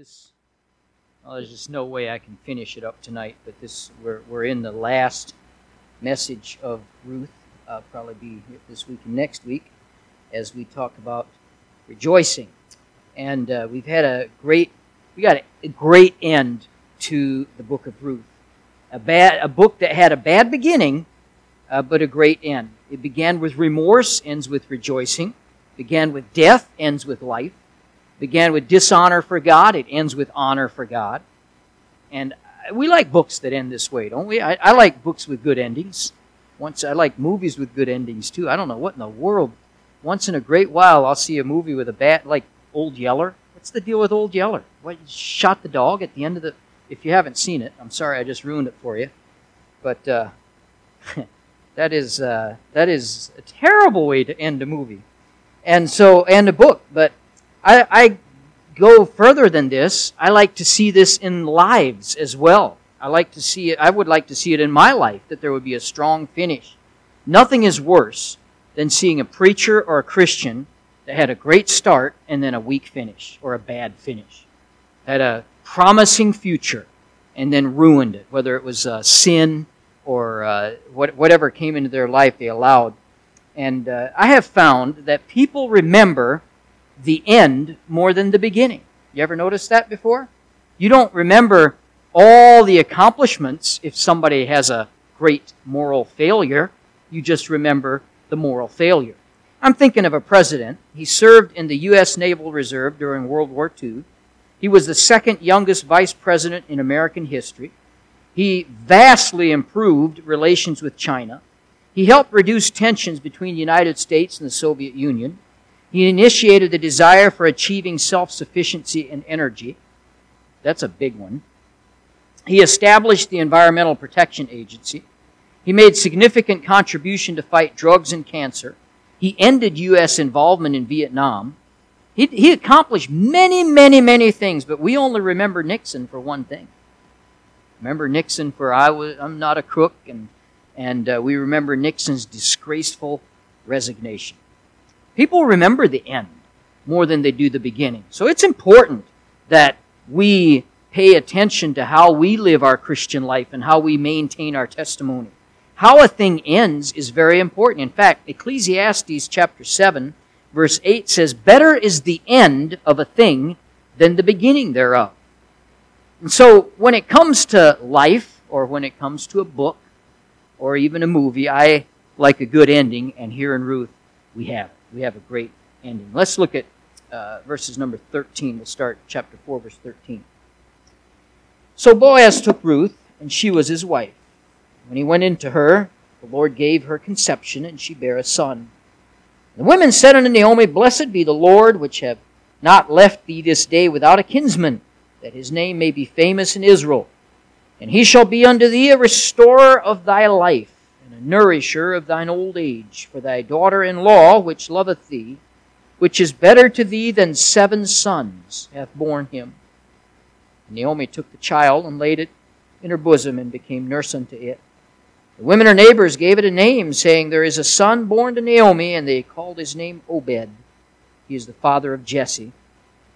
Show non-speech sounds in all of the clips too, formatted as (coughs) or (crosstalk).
this well, there's just no way I can finish it up tonight. But this we're we're in the last message of Ruth. Probably be this week and next week as we talk about rejoicing. And uh, we've had a great we got a great end to the book of Ruth. A bad a book that had a bad beginning, uh, but a great end. It began with remorse, ends with rejoicing. Began with death, ends with life began with dishonor for God, it ends with honor for God. And we like books that end this way, don't we? I, I, like books with good endings. Once I like movies with good endings too. I don't know what in the world. Once in a great while, I'll see a movie with a bad, like Old Yeller. What's the deal with Old Yeller? What shot the dog at the end of the? If you haven't seen it, I'm sorry, I just ruined it for you. But uh, (laughs) that is uh, that is a terrible way to end a movie, and so and a book. But I, I go further than this. I like to see this in lives as well. I like to see it, I would like to see it in my life that there would be a strong finish. Nothing is worse than seeing a preacher or a Christian that had a great start and then a weak finish or a bad finish. Had a promising future and then ruined it, whether it was uh, sin or uh, what, whatever came into their life they allowed. And uh, I have found that people remember the end more than the beginning. You ever noticed that before? You don't remember all the accomplishments if somebody has a great moral failure. You just remember the moral failure. I'm thinking of a president. He served in the U.S. Naval Reserve during World War II. He was the second youngest vice president in American history. He vastly improved relations with China. He helped reduce tensions between the United States and the Soviet Union. He initiated the desire for achieving self sufficiency in energy. That's a big one. He established the Environmental Protection Agency. He made significant contribution to fight drugs and cancer. He ended U.S. involvement in Vietnam. He, he accomplished many, many, many things, but we only remember Nixon for one thing. Remember Nixon for I was, I'm not a crook, and, and uh, we remember Nixon's disgraceful resignation. People remember the end more than they do the beginning. So it's important that we pay attention to how we live our Christian life and how we maintain our testimony. How a thing ends is very important. In fact, Ecclesiastes chapter 7 verse 8 says, Better is the end of a thing than the beginning thereof. And so when it comes to life, or when it comes to a book, or even a movie, I like a good ending, and here in Ruth, we have it we have a great ending. Let's look at uh, verses number 13. We'll start chapter 4, verse 13. So Boaz took Ruth, and she was his wife. When he went into her, the Lord gave her conception, and she bare a son. The women said unto Naomi, Blessed be the Lord, which have not left thee this day without a kinsman, that his name may be famous in Israel. And he shall be unto thee a restorer of thy life nourisher of thine old age, for thy daughter in law, which loveth thee, which is better to thee than seven sons, hath borne him. And Naomi took the child and laid it in her bosom and became nurse unto it. The women, her neighbors, gave it a name, saying, There is a son born to Naomi, and they called his name Obed. He is the father of Jesse,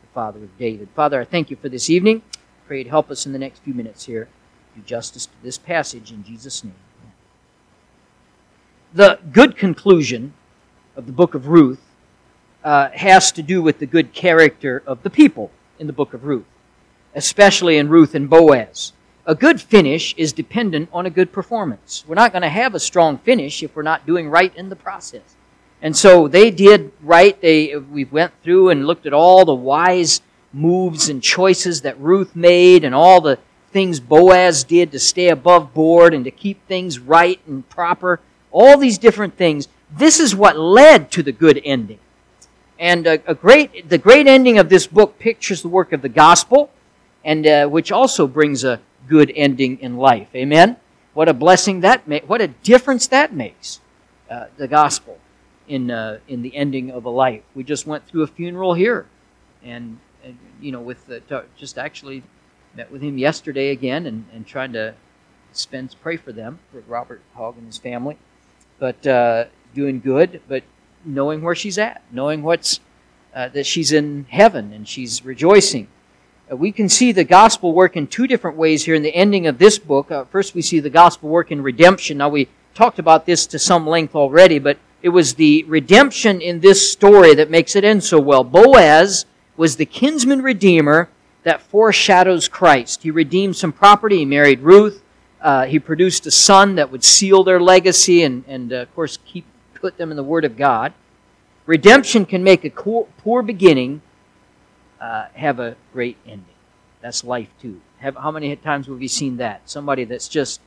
the father of David. Father, I thank you for this evening. Pray to help us in the next few minutes here. Do justice to this passage in Jesus' name the good conclusion of the book of Ruth uh, has to do with the good character of the people in the book of Ruth, especially in Ruth and Boaz. A good finish is dependent on a good performance. We're not going to have a strong finish if we're not doing right in the process. And so they did right. They we went through and looked at all the wise moves and choices that Ruth made and all the things Boaz did to stay above board and to keep things right and proper all these different things. This is what led to the good ending. And a, a great, the great ending of this book pictures the work of the gospel, and uh, which also brings a good ending in life. Amen. What a blessing that makes! What a difference that makes. Uh, the gospel in uh, in the ending of a life. We just went through a funeral here, and, and you know, with the, just actually met with him yesterday again, and, and trying to spend pray for them for Robert Hogg and his family but uh, doing good, but knowing where she's at, knowing what's uh, that she's in heaven and she's rejoicing. Uh, we can see the gospel work in two different ways here in the ending of this book. Uh, first, we see the gospel work in redemption. Now, we talked about this to some length already, but it was the redemption in this story that makes it end so well. Boaz was the kinsman redeemer that foreshadows Christ. He redeemed some property, he married Ruth, uh, he produced a son that would seal their legacy and, and uh, of course, keep put them in the Word of God. Redemption can make a poor beginning uh, have a great ending. That's life too. Have, how many times have we seen that? Somebody that's just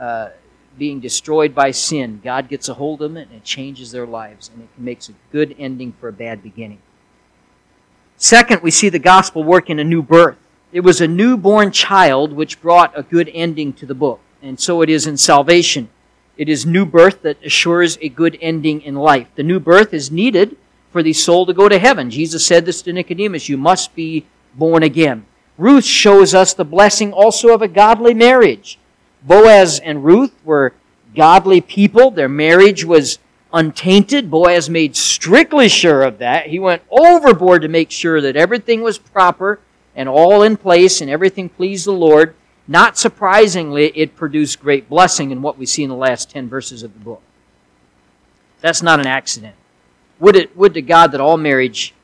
uh, being destroyed by sin, God gets a hold of them and it changes their lives, and it makes a good ending for a bad beginning. Second, we see the gospel work in a new birth. It was a newborn child which brought a good ending to the book, and so it is in salvation. It is new birth that assures a good ending in life. The new birth is needed for the soul to go to heaven. Jesus said this to Nicodemus, you must be born again. Ruth shows us the blessing also of a godly marriage. Boaz and Ruth were godly people. Their marriage was untainted. Boaz made strictly sure of that. He went overboard to make sure that everything was proper and all in place and everything pleased the Lord. Not surprisingly, it produced great blessing in what we see in the last 10 verses of the book. That's not an accident. Would it would to God that all marriage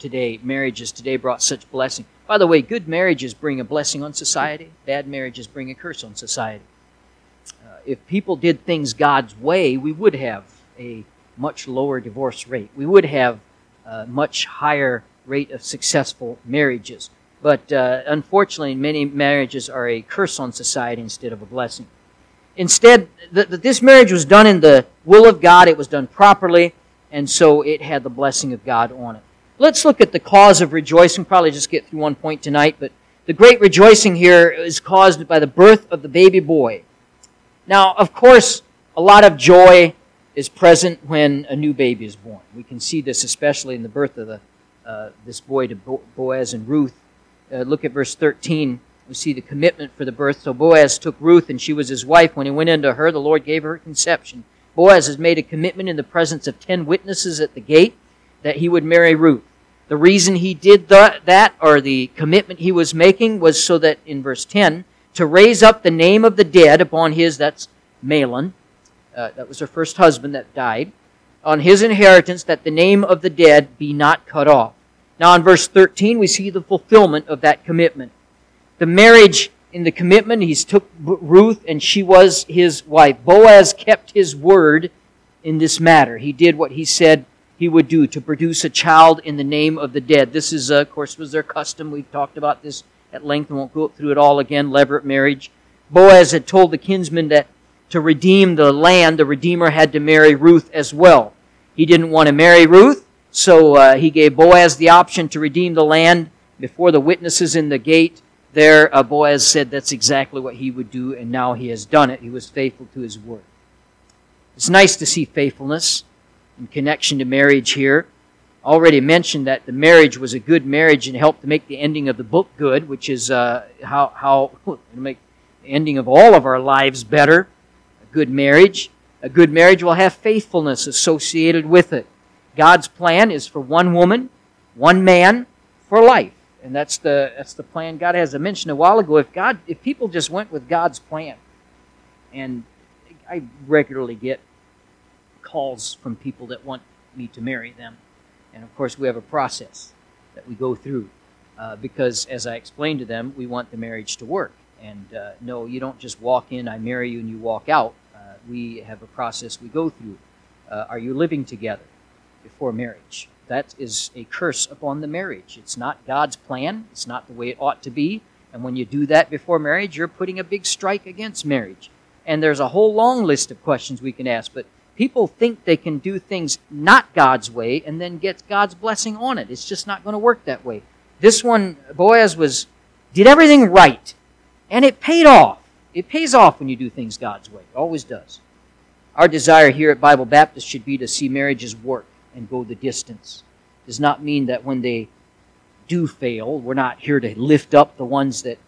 today, marriages today brought such blessing. By the way, good marriages bring a blessing on society. Bad marriages bring a curse on society uh, if people did things God's way, we would have a much lower divorce rate. We would have a much higher rate of successful marriages. But uh, unfortunately, many marriages are a curse on society instead of a blessing. Instead, th- this marriage was done in the will of God, it was done properly, and so it had the blessing of God on it. Let's look at the cause of rejoicing. Probably just get through one point tonight, but the great rejoicing here is caused by the birth of the baby boy. Now, of course, a lot of joy is present when a new baby is born. We can see this especially in the birth of the, uh, this boy to Boaz and Ruth. Uh, look at verse 13. We see the commitment for the birth. So Boaz took Ruth, and she was his wife. When he went into her, the Lord gave her conception. Boaz has made a commitment in the presence of ten witnesses at the gate that he would marry Ruth. The reason he did that, or the commitment he was making, was so that in verse 10, to raise up the name of the dead upon his, that's Mahlon, uh, that was her first husband that died, on his inheritance, that the name of the dead be not cut off. Now, in verse 13, we see the fulfillment of that commitment. The marriage in the commitment, he's took Ruth and she was his wife. Boaz kept his word in this matter. He did what he said he would do to produce a child in the name of the dead. This is, uh, of course, was their custom. We've talked about this at length and won't go through it all again. Levirate marriage. Boaz had told the kinsman that to redeem the land, the Redeemer had to marry Ruth as well. He didn't want to marry Ruth, so uh, he gave Boaz the option to redeem the land before the witnesses in the gate. There, uh, Boaz said that's exactly what he would do, and now he has done it. He was faithful to his word. It's nice to see faithfulness in connection to marriage here already mentioned that the marriage was a good marriage and helped to make the ending of the book good, which is uh, how how (laughs) make the ending of all of our lives better. A good marriage, a good marriage will have faithfulness associated with it. God's plan is for one woman, one man for life, and that's the that's the plan God has. I mentioned a while ago. If God, if people just went with God's plan, and I regularly get calls from people that want me to marry them and of course, we have a process that we go through uh, because, as I explained to them, we want the marriage to work. And uh, no, you don't just walk in, I marry you, and you walk out. Uh, we have a process we go through. Uh, are you living together before marriage? That is a curse upon the marriage. It's not God's plan, it's not the way it ought to be. And when you do that before marriage, you're putting a big strike against marriage. And there's a whole long list of questions we can ask, but people think they can do things not God's way and then get God's blessing on it. It's just not going to work that way. This one, Boaz was did everything right, and it paid off. It pays off when you do things God's way. It always does. Our desire here at Bible Baptist should be to see marriages work and go the distance. Does not mean that when they do fail, we're not here to lift up the ones that,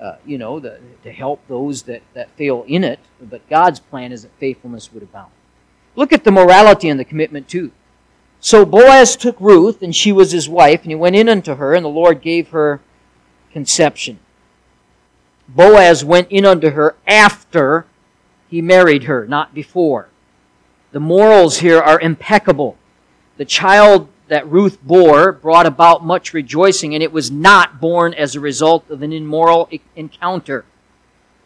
uh, you know, the, to help those that, that fail in it. But God's plan is that faithfulness would abound. Look at the morality and the commitment too. So Boaz took Ruth, and she was his wife, and he went in unto her, and the Lord gave her conception. Boaz went in unto her after he married her, not before. The morals here are impeccable. The child that Ruth bore brought about much rejoicing, and it was not born as a result of an immoral encounter.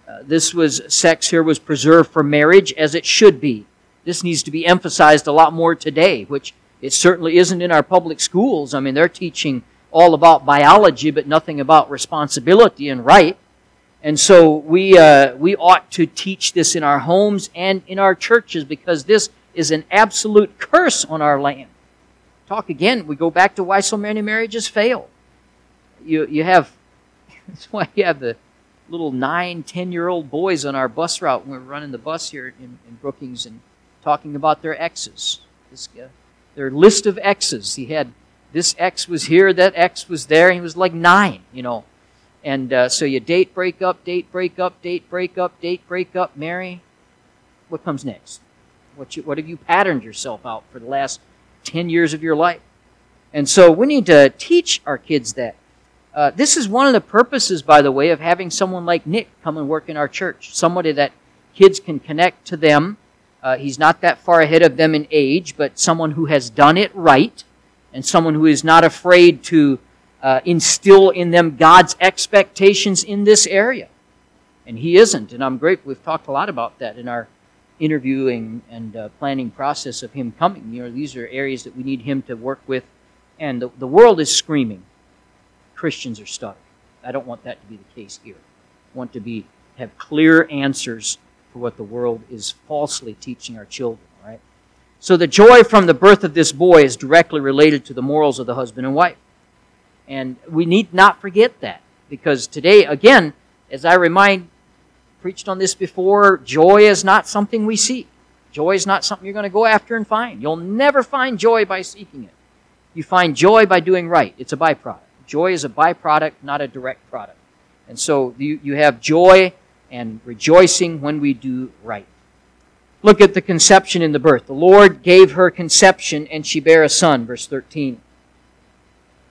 Uh, this was sex here was preserved for marriage as it should be. This needs to be emphasized a lot more today, which it certainly isn't in our public schools. I mean, they're teaching all about biology, but nothing about responsibility and right. And so we, uh, we ought to teach this in our homes and in our churches because this is an absolute curse on our land. Talk again, we go back to why so many marriages fail. You, you have, (laughs) that's why you have the little nine, ten year old boys on our bus route when we're running the bus here in, in Brookings and talking about their exes. This, uh, their list of exes. He had this ex was here, that ex was there. He was like nine, you know. And uh, so you date, break up, date, break up, date, break up, date, break up, marry. What comes next? What, you, what have you patterned yourself out for the last 10 years of your life? And so we need to teach our kids that. Uh, this is one of the purposes, by the way, of having someone like Nick come and work in our church. Somebody that kids can connect to them. Uh, he's not that far ahead of them in age, but someone who has done it right and someone who is not afraid to uh, instill in them God's expectations in this area. And he isn't, and I'm grateful. We've talked a lot about that in our interviewing and uh, planning process of him coming. You know, these are areas that we need him to work with, and the, the world is screaming. Christians are stuck. I don't want that to be the case here. I want to be have clear answers for what the world is falsely teaching our children. Right. So the joy from the birth of this boy is directly related to the morals of the husband and wife. And we need not forget that because today, again, as I remind, preached on this before, joy is not something we seek. Joy is not something you're going to go after and find. You'll never find joy by seeking it. You find joy by doing right. It's a byproduct. Joy is a byproduct, not a direct product. And so you, you have joy and rejoicing when we do right. Look at the conception in the birth. The Lord gave her conception, and she bare a son. Verse 13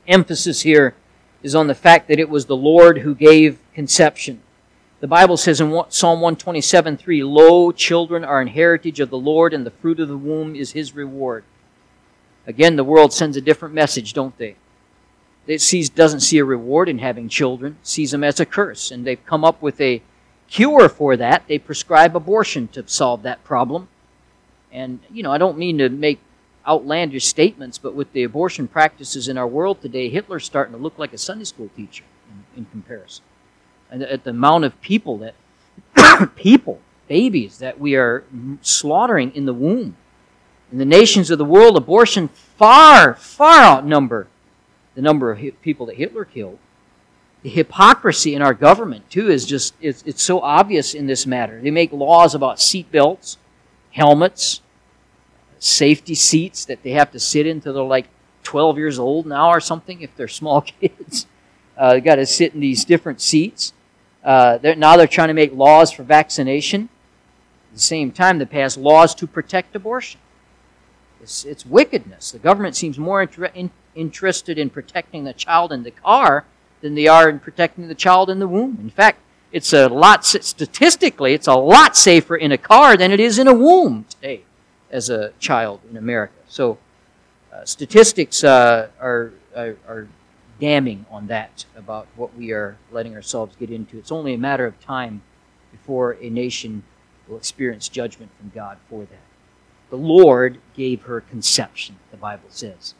emphasis here is on the fact that it was the Lord who gave conception. The Bible says in Psalm 127 3, Lo, children are an heritage of the Lord, and the fruit of the womb is his reward. Again, the world sends a different message, don't they? It sees, doesn't see a reward in having children, sees them as a curse, and they've come up with a cure for that. They prescribe abortion to solve that problem. And, you know, I don't mean to make outlandish statements, but with the abortion practices in our world today, Hitler's starting to look like a Sunday school teacher in, in comparison. And at the amount of people that, (coughs) people, babies, that we are slaughtering in the womb. In the nations of the world, abortion far, far outnumber the number of people that Hitler killed. The hypocrisy in our government, too, is just, it's, it's so obvious in this matter. They make laws about seat belts, helmets, safety seats that they have to sit in until they're like 12 years old now or something if they're (laughs) small kids. Uh, they got to sit in these different seats. Uh, they're, now they're trying to make laws for vaccination. At the same time, they pass laws to protect abortion. It's, it's wickedness. The government seems more inter- in, interested in protecting the child in the car than they are in protecting the child in the womb. In fact, it's a lot statistically, it's a lot safer in a car than it is in a womb today as a child in America. So uh, statistics uh, are, are, are damning on that about what we are letting ourselves get into. It's only a matter of time before a nation will experience judgment from God for that. The Lord gave her conception, the Bible says.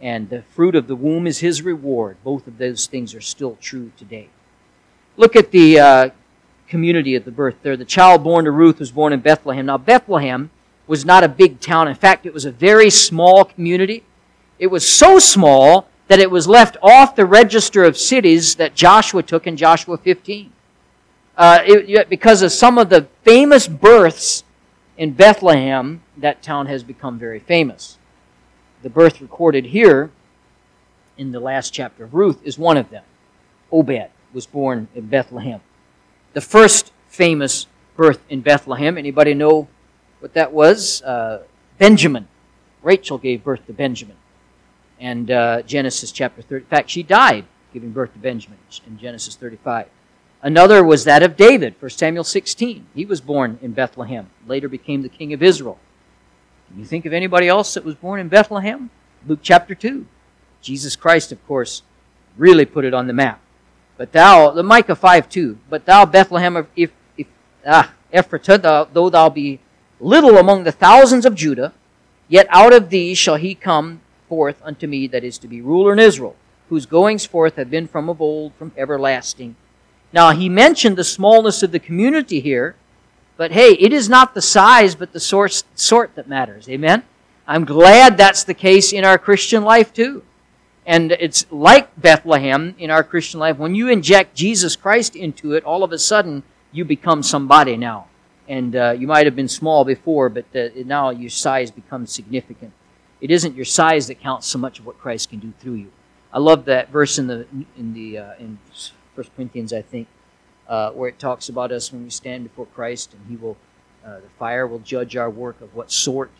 And the fruit of the womb is his reward. Both of those things are still true today. Look at the uh, community of the birth there. The child born to Ruth was born in Bethlehem. Now, Bethlehem was not a big town. In fact, it was a very small community. It was so small that it was left off the register of cities that Joshua took in Joshua 15. Uh, it, because of some of the famous births in Bethlehem, that town has become very famous. The birth recorded here in the last chapter of Ruth is one of them. Obed was born in Bethlehem. The first famous birth in Bethlehem, anybody know what that was? Uh, Benjamin. Rachel gave birth to Benjamin. And uh, Genesis chapter 30. In fact, she died giving birth to Benjamin in Genesis 35. Another was that of David, 1 Samuel 16. He was born in Bethlehem, later became the king of Israel. Can you think of anybody else that was born in Bethlehem? Luke chapter 2. Jesus Christ, of course, really put it on the map. But thou, the Micah 5 2, but thou, Bethlehem, if, if, ah, Ephratah, though thou be little among the thousands of Judah, yet out of thee shall he come forth unto me that is to be ruler in Israel, whose goings forth have been from of old, from everlasting. Now, he mentioned the smallness of the community here, but hey, it is not the size, but the sort, sort that matters. Amen? I'm glad that's the case in our Christian life too. And it's like Bethlehem in our Christian life. When you inject Jesus Christ into it, all of a sudden you become somebody now. And uh, you might have been small before, but uh, now your size becomes significant. It isn't your size that counts so much of what Christ can do through you. I love that verse in the in the uh, in First Corinthians, I think, uh, where it talks about us when we stand before Christ, and He will, uh, the fire will judge our work of what sort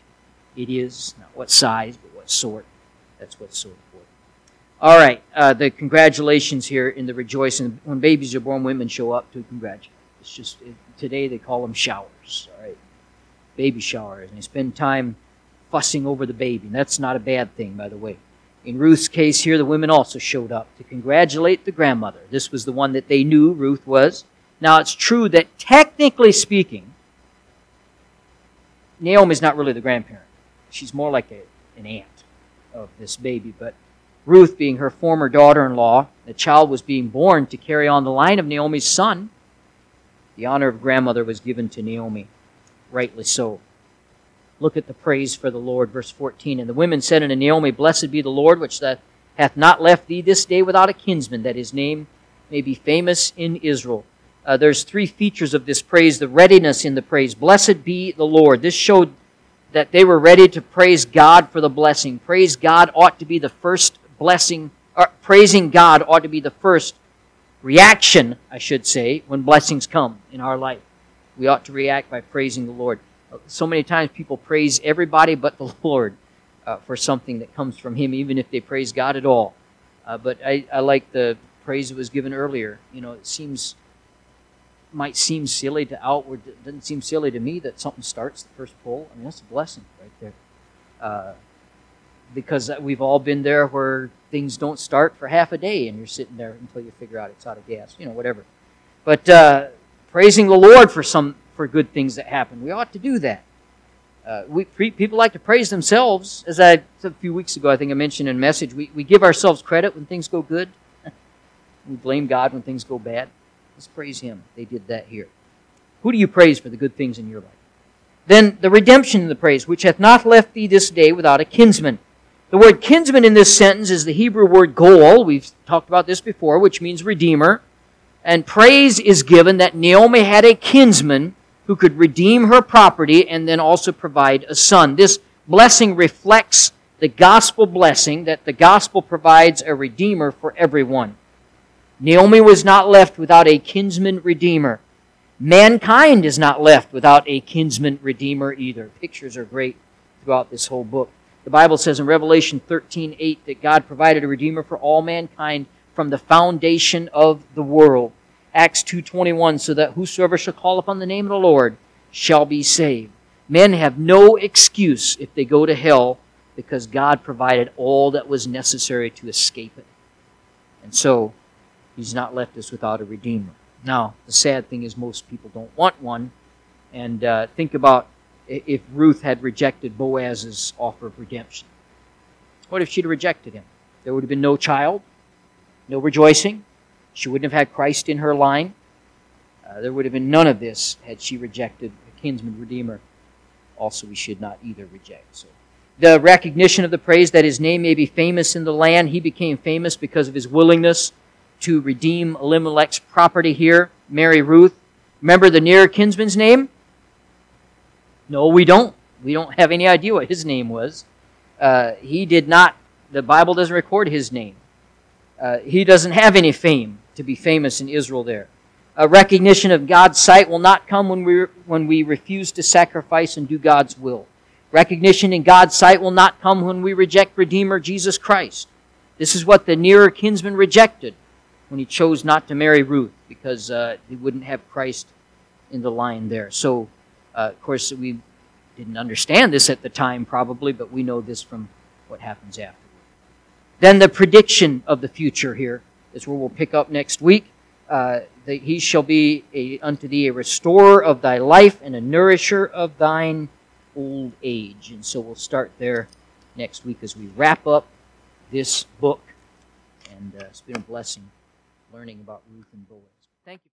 it is, not what size, but what sort. That's what sort for. All right, uh, the congratulations here in the rejoicing. When babies are born, women show up to congratulate. It's just it, today they call them showers. All right, baby showers, and they spend time fussing over the baby. And that's not a bad thing, by the way. In Ruth's case here, the women also showed up to congratulate the grandmother. This was the one that they knew Ruth was. Now, it's true that technically speaking, Naomi is not really the grandparent. She's more like a, an aunt of this baby. But Ruth, being her former daughter in law, the child was being born to carry on the line of Naomi's son. The honor of grandmother was given to Naomi, rightly so. Look at the praise for the Lord, verse 14. And the women said unto Naomi, Blessed be the Lord, which hath not left thee this day without a kinsman, that his name may be famous in Israel. Uh, there's three features of this praise the readiness in the praise. Blessed be the Lord. This showed that they were ready to praise God for the blessing. Praise God ought to be the first blessing, or praising God ought to be the first reaction, I should say, when blessings come in our life. We ought to react by praising the Lord so many times people praise everybody but the (laughs) Lord uh, for something that comes from Him, even if they praise God at all. Uh, but I, I like the praise that was given earlier. You know, it seems might seem silly to outward. It doesn't seem silly to me that something starts the first pull. I mean, that's a blessing right there. Uh, because we've all been there where things don't start for half a day and you're sitting there until you figure out it's out of gas, you know, whatever. But uh, praising the Lord for some for good things that happen. We ought to do that. Uh, we people like to praise themselves. As I a few weeks ago, I think I mentioned in a message, we, we give ourselves credit when things go good. (laughs) we blame God when things go bad. Let's praise Him. They did that here. Who do you praise for the good things in your life? Then the redemption of the praise, which hath not left thee this day without a kinsman. The word kinsman in this sentence is the Hebrew word goel. We've talked about this before, which means redeemer. And praise is given that Naomi had a kinsman who could redeem her property and then also provide a son. This blessing reflects the gospel blessing that the gospel provides a redeemer for everyone. Naomi was not left without a kinsman redeemer. Mankind is not left without a kinsman redeemer either. Pictures are great throughout this whole book. The Bible says in Revelation 13 8 that God provided a redeemer for all mankind from the foundation of the world. Acts 2:21 so that whosoever shall call upon the name of the Lord shall be saved. Men have no excuse if they go to hell because God provided all that was necessary to escape it. And so he's not left us without a redeemer. Now, the sad thing is most people don't want one. And uh, think about if Ruth had rejected Boaz's offer of redemption. What if she'd rejected him? There would have been no child, no rejoicing, she wouldn't have had Christ in her line. Uh, there would have been none of this had she rejected a kinsman redeemer. Also, we should not either reject. So, the recognition of the praise that his name may be famous in the land. He became famous because of his willingness to redeem Elimelech's property here. Mary Ruth. Remember the near kinsman's name? No, we don't. We don't have any idea what his name was. Uh, he did not. The Bible doesn't record his name. Uh, he doesn't have any fame to be famous in Israel there. A recognition of God's sight will not come when we, when we refuse to sacrifice and do God's will. Recognition in God's sight will not come when we reject Redeemer Jesus Christ. This is what the nearer kinsman rejected. when he chose not to marry Ruth because uh, he wouldn't have Christ in the line there. So, uh, of course, we didn't understand this at the time, probably, but we know this from what happens after. Then the prediction of the future here is where we'll pick up next week. Uh, that he shall be a, unto thee a restorer of thy life and a nourisher of thine old age. And so we'll start there next week as we wrap up this book. And uh, it's been a blessing learning about Ruth and Boaz. Thank you.